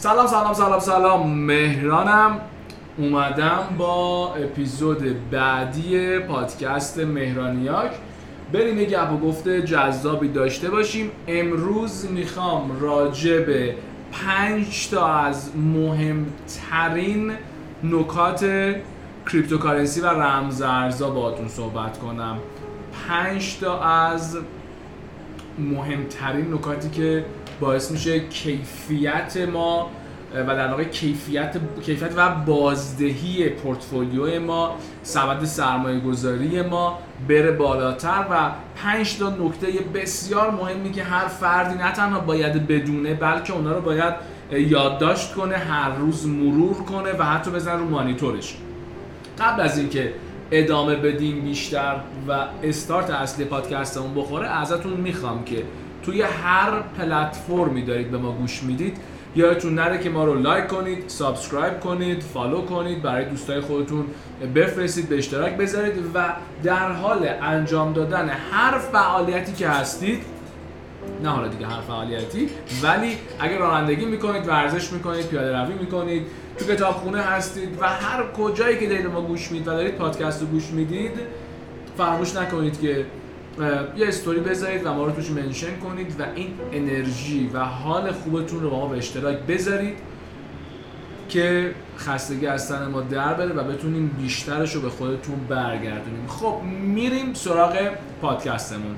سلام سلام سلام سلام. مهرانم. اومدم با اپیزود بعدی پادکست مهرانیاک. بریم یه گپ و گفت جذابی داشته باشیم. امروز می‌خوام راجع به پنج تا از مهمترین نکات cryptocurrency و رمزارزها باهاتون صحبت کنم. پنج تا از مهمترین نکاتی که باعث میشه کیفیت ما و در واقع کیفیت کیفیت و بازدهی پورتفولیوی ما سبد سرمایه گذاری ما بره بالاتر و پنج تا نکته بسیار مهمی که هر فردی نه تنها باید بدونه بلکه اونا رو باید یادداشت کنه هر روز مرور کنه و حتی بزن رو مانیتورش. قبل از اینکه ادامه بدیم بیشتر و استارت اصلی پادکستمون بخوره ازتون می‌خوام که توی هر پلتفرمی دارید به ما گوش می‌دید یادتون نره که ما رو like کنید subscribe کنید follow کنید برای دوستای خودتون بفرستید به اشتراک بذارید و در حال انجام دادن هر فعالیتی که هستید نه حالا دیگه هر فعالیتی ولی اگر رانندگی می‌کنید ورزش می‌کنید پیاده روی می‌کنید تو کتابخونه هستید و هر کجایی که دارید ما گوش می‌دید و دارید پادکست رو گوش می‌دید فراموش نکنید که یه استوری بذارید و ما رو توش منشن کنید و این انرژی و حال خوبتون رو با ما به اشتراک بذارید که خستگی از تن ما در بره و بتونیم بیشترش رو به خودتون برگردونیم. خب میریم سراغ پادکستمون.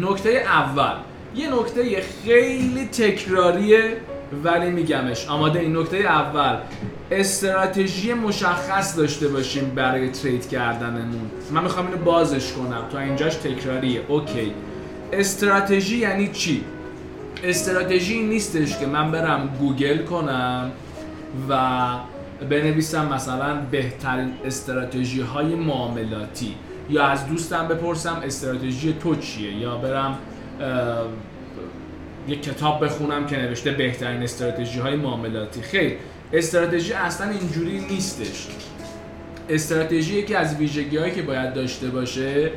نکته اول. یه نکته خیلی تکراریه ولی میگمش. آماده این نکته اول. استراتژی مشخص داشته باشیم برای ترید کردنمون. من می‌خوام اینو بازش کنم. تا اینجاش تکراریه. اوکی. استراتژی یعنی چی؟ استراتژی نیستش که من برم گوگل کنم و بنویسم مثلا بهترین استراتژی های معاملاتی. یا از دوستم بپرسم استراتژی تو چیه؟ یا برم یک کتاب بخونم که نوشته بهترین استراتژی های معاملاتی. خیر. استراتژی اصلا اینجوری نیستش. استراتژی که از ویژگی هایی که باید داشته باشه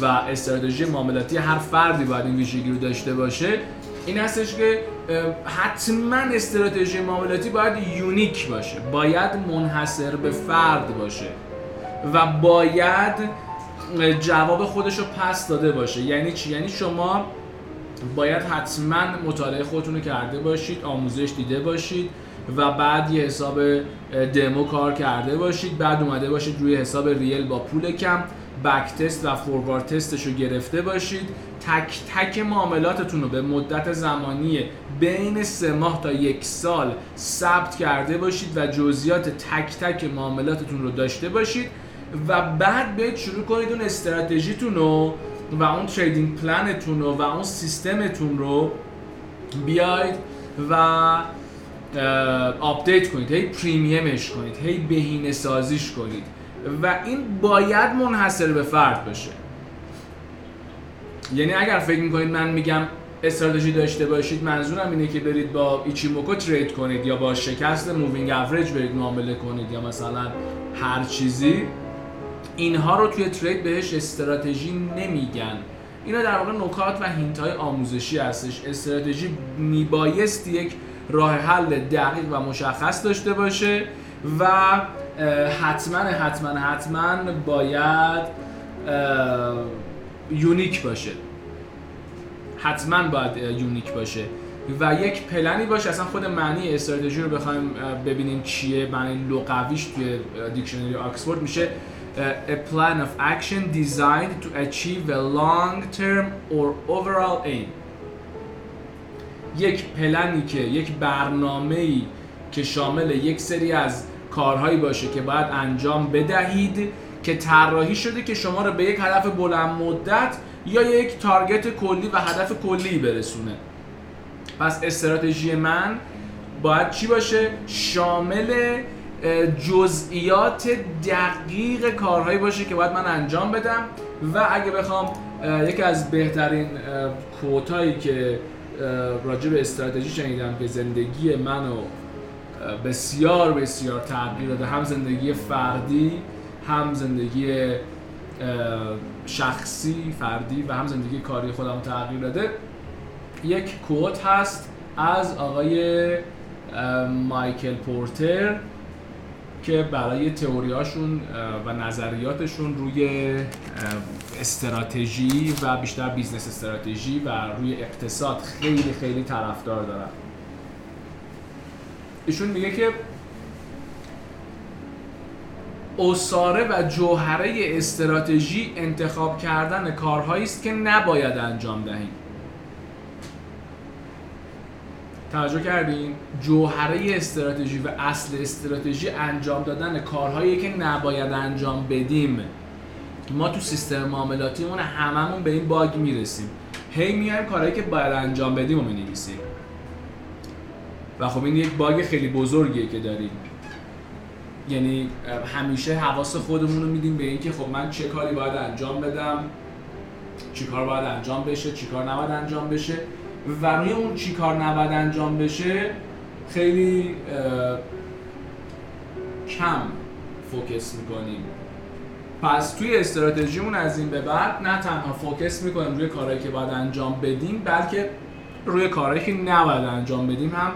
و استراتژی معاملاتی هر فردی باید این ویژگی رو داشته باشه این هستش که حتما استراتژی معاملاتی باید یونیک باشه. باید منحصر به فرد باشه و باید جواب خودش رو پس داده باشه. یعنی چی؟ یعنی شما باید حتما مطالعه خودتون رو کرده باشید آموزش دیده باشید و بعد یه حساب دمو کار کرده باشید. بعد اومده باشید روی حساب ریل با پول کم. backtest و forward test ش رو گرفته باشید. تک تک معاملاتتون رو به مدت زمانی بین سه ماه تا یک سال ثبت کرده باشید و جزئیات تک تک معاملاتتون رو داشته باشید و بعد بیاید شروع کنید اون استراتژیتون رو و اون trading plan تون رو و اون سیستمتون رو بیاید و update کنید هی premium ش کنید هی بهینه سازیش کنید و این باید منحصر به فرد باشه. یعنی اگر فکر می‌کنید من میگم استراتژی داشته باشید منظورم اینه که برید با ایچیموکو trade کنید یا با شکست moving average برید معامله کنید یا مثلا هر چیزی اینها رو توی trade بهش استراتژی نمیگن. اینا در واقع نکات و hint های آموزشی هستش. استراتژی میبایست یک راه حل دقیق و مشخص داشته باشه و حتما حتما حتما باید unique باشه. حتما باید unique باشه. و یک پلنی باشه. اصلا خود معنی استراتژی رو بخوایم ببینیم چیه. معنی لغویش توی دیکشنری آکسفورد میشه. a plan of action designed to achieve a long term or overall aim. یک پلنی که یک برنامه‌ای که شامل یک سری از کارهایی باشه که باید انجام بدهید که طراحی شده که شما رو به یک هدف بلند مدت یا یک تارگت کلی و هدف کلی برسونه. پس استراتژی من باید چی باشه؟ شامل جزئیات دقیق کارهایی باشه که باید من انجام بدم و اگه بخوام یکی از بهترین کوتایی که راجع به استراتژی شنیدم که زندگی منو بسیار بسیار تغییر داده. هم زندگی فردی هم زندگی شخصی فردی و هم زندگی کاری خودم تغییر داده. یک کوت هست از آقای مایکل پورتر. که برای تئوریاشون و نظریاتشون روی استراتژی و بیشتر بیزنس استراتژی و روی اقتصاد خیلی خیلی طرفدار دارن. ایشون میگه که اصاره و جوهره استراتژی انتخاب کردن کارهایی است که نباید انجام دهیم. توجه کردین؟ جوهره استراتژی و اصل استراتژی انجام دادن کارهایی که نباید انجام بدیم. ما تو سیستم معاملاتیمون هممون به این باگ می‌رسیم. هی میایم کارهایی که باید انجام بدیم و می‌نویسیم. و خب این یک باگ خیلی بزرگیه که داریم. یعنی همیشه حواس خودمون رو میدیم به اینکه خب من چه کاری باید انجام بدم؟ چی کار باید انجام بشه؟ چی کار نباید انجام بشه؟ و روی اون چی کار نباید انجام بشه خیلی کم focus می‌کنیم. پس توی استراتژیمون از این به بعد نه تنها focus می‌کنیم روی کارهایی که باید انجام بدیم بلکه روی کارهایی که نباید انجام بدیم هم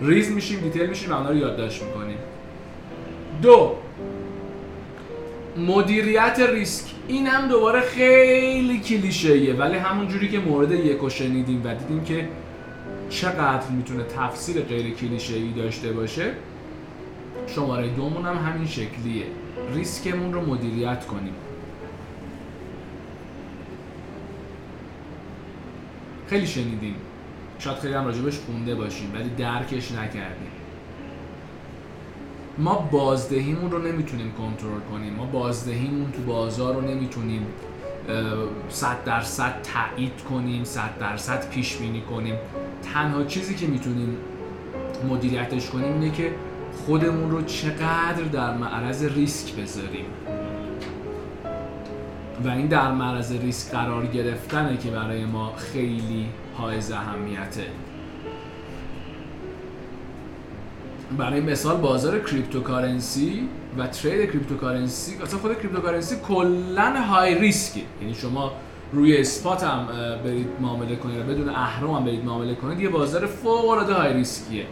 ریز میشیم detail میشیم و اونا رو یادداشت می‌کنیم. دو مدیریت ریسک. این هم دوباره خیلی کلیشه‌ایه ولی همون جوری که مورد یکو شنیدیم و دیدیم که چقدر می‌تونه تفسیر غیر کلیشه‌ای داشته باشه شماره دومون هم همین شکلیه. ریسکمون رو مدیریت کنیم. خیلی شنیدیم. شاید خیلی هم راجبش خونده باشیم ولی درکش نکردیم. ما بازدهیمون رو نمی‌تونیم کنترل کنیم. ما بازدهیمون تو بازار رو نمی‌تونیم صد درصد تایید کنیم صد درصد پیش بینی کنیم. تنها چیزی که می‌تونیم مدیریتش کنیم اینه که خودمون رو چقدر در معرض ریسک بذاریم. و این در معرض ریسک قرار گرفتنه که برای ما خیلی حائز اهمیته. برای مثال بازار cryptocurrency و trade cryptocurrency اصلا خود cryptocurrency کلا high risk ه یعنی شما روی spot هم برید معامله کنید بدون اهرم هم برید معامله کنید یه بازار فوق العاده high risk یه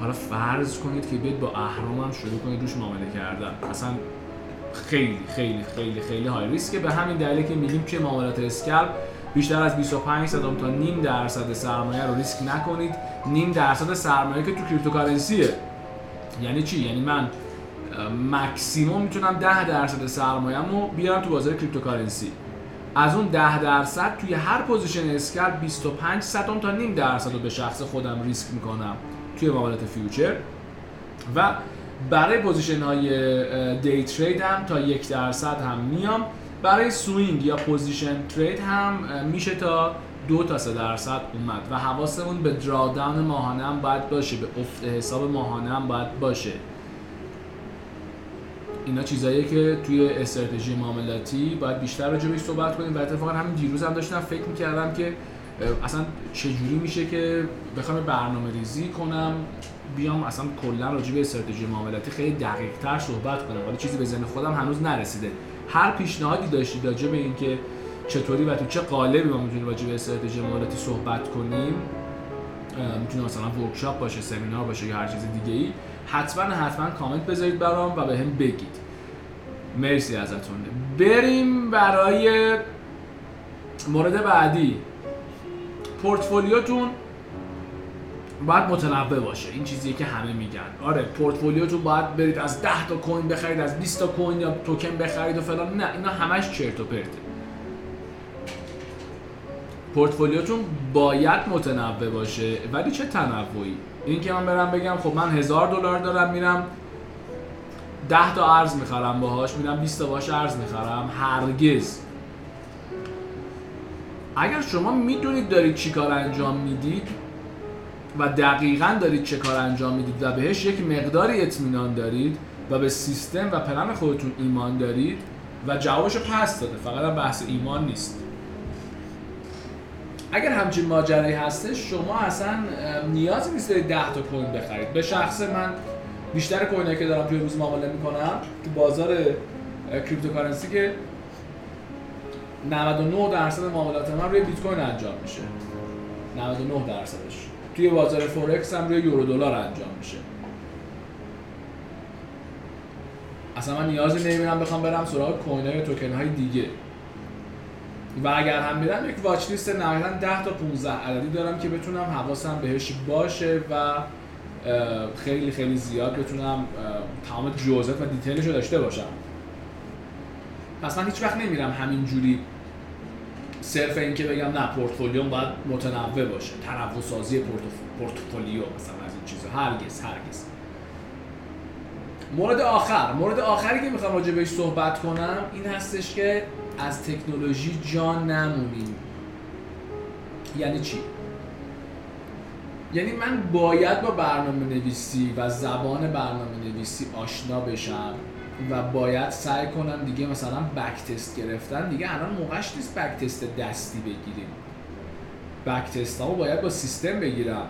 حالا فرض کنید که بیاید با اهرم هم شروع کنید روش معامله کردن. اصلا خیلی خیلی خیلی خیلی high risk ه به همین دلیلی که میگیم که معاملات scalp بیشتر از 25 صدم تا نیم درصد سرمایه رو ریسک نکنید. نیم درصد سرمایه که تو cryptocurrency ه یعنی چی؟ یعنی من مکسیموم می‌تونم 10 درصد سرمایه‌مو بیارم تو بازار cryptocurrency از اون 10 درصد توی هر position scalp 25 صدم تا نیم درصد رو به شخص خودم ریسک می‌کنم توی معاملات future. و برای position های day trade هم تا یک درصد هم میام. برای swing یا position trade هم میشه تا دو تا سه درصد اومد و حواسمون به drawdown ماهانه هم باید باشه به افت حساب ماهانه هم باید باشه. اینا چیزاییه که توی استراتژی معاملاتی باید بیشتر راجع بهش صحبت کنیم و اتفاقا همین دیروز هم داشتم فکر می‌کردم که اصلا چجوری میشه که بخوام برنامه ریزی کنم بیام اصلا کلا راجع به استراتژی معاملاتی خیلی دقیق تر صحبت کنم. ولی چیزی به ذهن خودم هنوز نرسیده. هر پیشنهادی داشتید راجع به اینکه چطوری و تو چه قالبی ما می‌تونیم راجع به استراتژی معاملاتی صحبت کنیم؟ می‌تونه مثلا ورکشاپ باشه سمینار باشه یا هر چیز دیگه ای حتما حتما کامنت بذارید برام و به هم بگید. مرسی ازتون. بریم برای مورد بعدی. پورتفولیوتون باید متنوع باشه. این چیزیه که همه میگن. آره پورتفولیوتون باید برید از 10 تا کوین بخرید از 20 تا کوین یا توکن بخرید و فلان. نه اینا همش چرت و پرته. پورتفولیوتون باید متنوع باشه ولی چه تنوعی؟ این که من برم بگم خب من هزار دلار دارم میرم 10 تا ارز می‌خرم باهاش میرم 20 تا باهاش ارز می‌خرم هرگز. اگر شما می‌دونید دارید چی کار انجام می‌دید و دقیقا دارید چه کار انجام می‌دید و بهش یک مقداری اطمینان دارید و به سیستم و پلن خودتون ایمان دارید و جوابشو پس داده فقط بحث ایمان نیست. اگر همچین ماجرایی هستش شما اصلا نیازی نیست دارید 10 تا coin بخرید. به شخص من بیشتر coin ایی که دارم توی روز معامله می‌کنم تو بازار cryptocurrency که 99 درصد معاملات من روی بیت کوین انجام میشه. 99 درصدش. توی بازار فورکس هم روی یورو دلار انجام میشه. اصلا من نیازی نمی‌بینم بخوام برم سراغ coin های توکن های دیگه. و اگر هم میرم یک واچ لیست نهایتا 10 تا 15 عددی دارم که بتونم حواسم بهش باشه و خیلی خیلی زیاد بتونم تمام جزئیات و دیتیلش رو داشته باشم. پس من هیچ وقت نمیرم همین جوری صرف اینکه بگم نه پورتفولیوم باید متنوع باشه. تنوع سازی پورتفولیو مثلا از این چیزا. هرگز هرگز. مورد آخر. مورد آخری که می‌خوام راجع بهش صحبت کنم این هستش که از تکنولوژی جان نمونیم. یعنی چی؟ یعنی من باید با برنامه نویسی و زبان برنامه نویسی آشنا بشم و باید سعی کنم دیگه مثلا بک تست گرفتن. دیگه الان موقعش نیست بک تست دستی بگیریم. بک تست ها باید با سیستم بگیرم.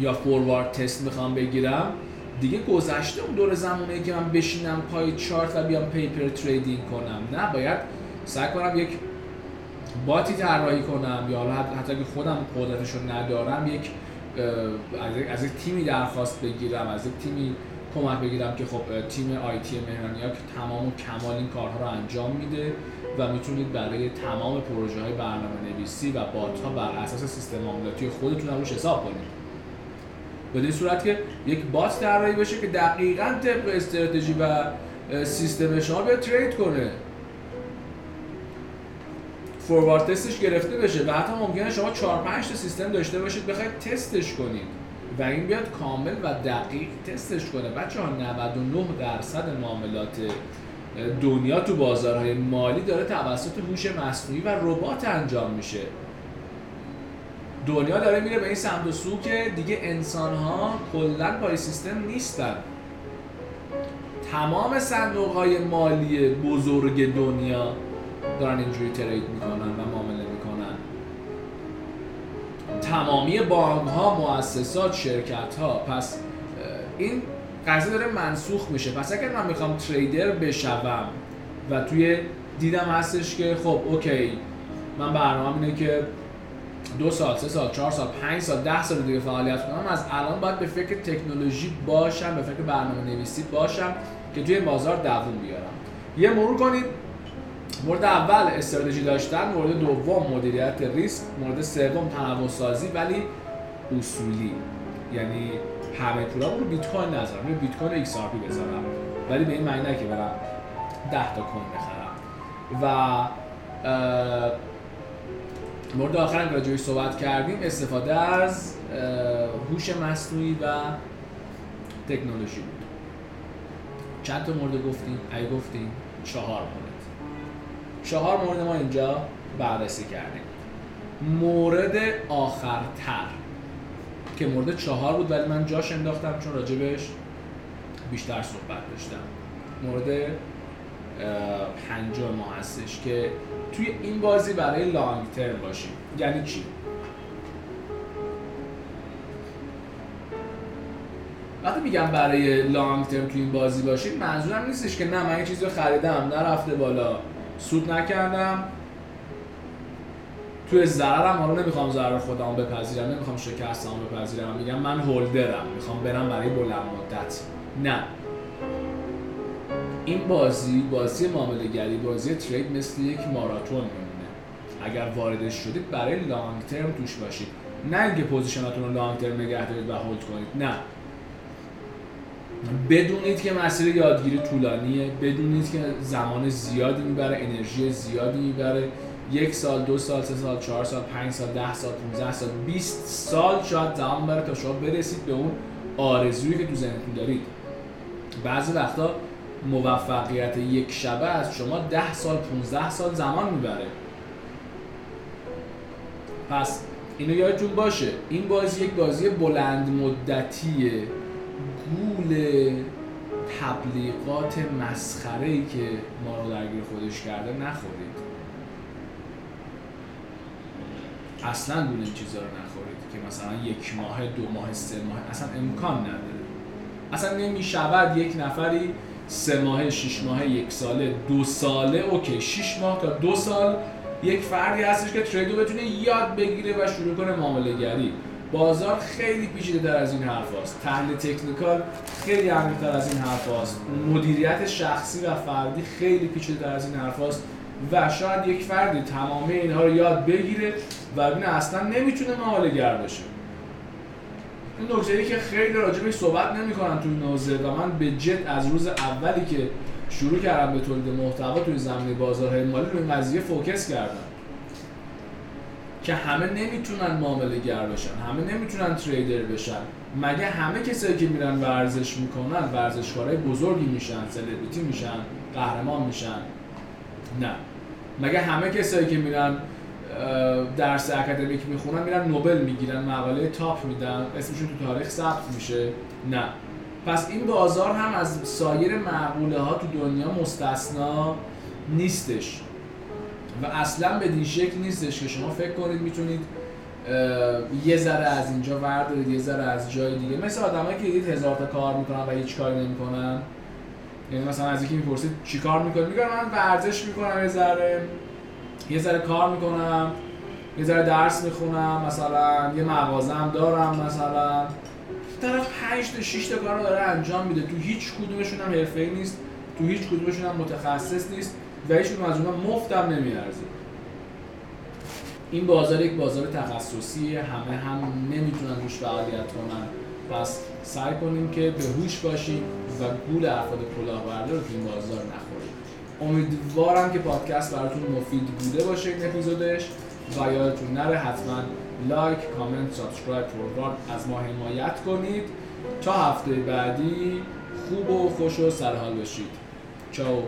یا فوروارد تست می‌خوام بگیرم. دیگه گذشته اون دور زمانه که من بشینم پای چارت و بیام پیپر تریدینگ کنم. نه باید سعی کنم یک باتی طراحی کنم یا حتی اگه خودم قدرتش رو ندارم یک از یک تیمی درخواست بگیرم از یک تیمی کمک بگیرم که خب تیم آیتی مهرانی ها که تمام و کمال این کارها رو انجام میده و می‌تونید برای تمام پروژه های برنامه نویسی و بات ها بر اساس سیستم عاملاتی خودتون روش حساب کنید. به این صورت که یک بات طراحی بشه که دقیقا طبق استراتژی و سیستم شما به ترید کنه. فوروارد تستش گرفته بشه و حتی ممکنه شما 4 5 تا سیستم داشته باشید بخواید تستش کنید. و این بیاد کامل و دقیق تستش کنه. بچه ها 99 درصد معاملات دنیا تو بازارهای مالی داره توسط هوش مصنوعی و ربات انجام میشه. دنیا داره میره به این سمت و سو که دیگه انسان ها کلا پای سیستم نیستن. تمام صندوق های مالی بزرگ دنیا دارن اینجوری ترید می‌کنن و معامله می‌کنن. تمامی بانک ها مؤسسات شرکت ها پس این قضیه داره منسوخ میشه. پس اگر من می‌خوام تریدر بشوم و توی دیدم هستش که خب اوکی من برنامه اینه که دو سال، سه سال، چهار سال، پنج سال، ده سال دیگه فعالیت کنم از الان باید به فکر تکنولوژی باشم به فکر برنامه نویسی باشم که توی بازار دووم بیارم. یه مرور کنید. مورد اول استراتژی داشتن مورد دوم مدیریت ریسک مورد سوم تنوع سازی ولی اصولی. یعنی همه پولا رو بیت کوین نذارم بیت کوین ایکس آر پی بذارم ولی به این معنی نه که برم 10 تا کوین بخرم. و مورد آخر که راجبش صحبت کردیم استفاده از هوش مصنوعی و تکنولوژی بود. چند تا مورد گفتیم؟ ای گفتیم چهار مورد. چهار مورد ما اینجا بررسی کردیم. مورد آخرتر. که مورد چهار بود ولی من جاش انداختم چون راجبش بیشتر صحبت داشتم. مورد پنجم ما هستش که توی این بازی برای لانگ ترم باشیم. یعنی چی؟ وقتی میگم برای لانگ ترم توی این بازی باشیم منظورم نیستش که نه من یه چیزی رو خریدم نرفته بالا. سود نکردم. توی ضررم حالا نمی‌خوام ضرر خودم بپذیرم نمی‌خوام شکستم بپذیرم. میگم من هولدرم می‌خوام برم برای بلند مدت. نه. این بازی بازی معامله گری بازی ترید مثل یک ماراتون میمونه. اگر واردش شدید برای لانگ ترم توش باشید. نه اینکه پوزیشناتون رو لانگ ترم نگه دارید و هولد کنید. نه. بدونید که مسیر یادگیری طولانیه بدونید که زمان زیادی می‌بره انرژی زیادی می‌بره. یک سال دو سال سه سال چهار سال پنج سال ده سال 15 سال 20 سال شاید زمان بره تا شما برسید به اون آرزویی که تو ذهنتون دارید. بعضی وقتا موفقیت یک شبه از شما ده سال 15 سال زمان می‌بره. پس اینو یادتون باشه. این بازی یک بازی بلند مدتیه گول تبلیغات مسخره ای که ما رو درگیر خودش کرده نخورید. اصلا گول این چیزا رو نخورید که مثلا یک ماه دو ماه سه ماه اصلا امکان نداره. اصلا نمی شود یک نفری سه ماه شش ماه یک ساله دو ساله اوکی شش ماه تا دو سال یک فردی هستش که تریدو بتونه یاد بگیره و شروع کنه معامله گری بازار خیلی پیچیده تر از این حرف هست تحلیل تکنیکال خیلی عمیق تر از این حرف هست مدیریت شخصی و فردی خیلی پیچیده تر از این حرف هست و شاید یک فردی تمامی اینها رو یاد بگیره و ببینه اصلا نمی‌تونه گر بشه. این نکته که خیلی راجبش صحبت نمی‌کنن توی نوزه و من به جد از روز اولی که شروع کردم به تولید محتوا توی زمینه بازارهای مالی روی قضیه فوکس کردم. که همه نمی‌تونن معامله گر بشن همه نمی‌تونن تریدر بشن. مگه همه کسایی که میرن ورزش می‌کنن ورزشکارای بزرگی میشن سلبریتی میشن قهرمان میشن؟ نه. مگه همه کسایی که میرن درس آکادمیک می‌خونن میرن نوبل می‌گیرن مقاله top میدن اسمشون تو تاریخ ثبت میشه؟ نه. پس این بازار هم از سایر معقوله ها تو دنیا مستثنا نیستش. و اصلا به این شکل نیستش که شما فکر کنید می‌تونید یه ذره از اینجا وردارید یه ذره از جای دیگه. مثل آدمایی که دیدید هزار تا کار می‌کنن و هیچ کاری نمی‌کنن. یعنی مثلا از یکی می‌پرسید چی کار می‌کنی میگم من ورزش می‌کنم یه ذره یه ذره کار می‌کنم یه ذره درس می‌خونم مثلا یه مغازم دارم مثلا. طرف 5 تا 6 تا کار رو داره انجام میده. تو هیچ کدومشون هم حرفه‌ای نیست تو هیچ کدومشون هم متخصص نیست. و کدوم از اونها مفتم نمیارزه این بازار یک بازار تخصصی همه هم نمی‌تونن روش فعالیت کنن. پس سعی کنیم که به هوش باشیم و گول افراد کلاهبردار رو تو این بازار نخوریم. امیدوارم که پادکست براتون مفید بوده باشه این اپیزودش و یادتون نره حتما لایک، کامنت، subscribe، forward از ما حمایت کنید. تا هفته بعدی خوب و خوش و سرحال باشید. چاو.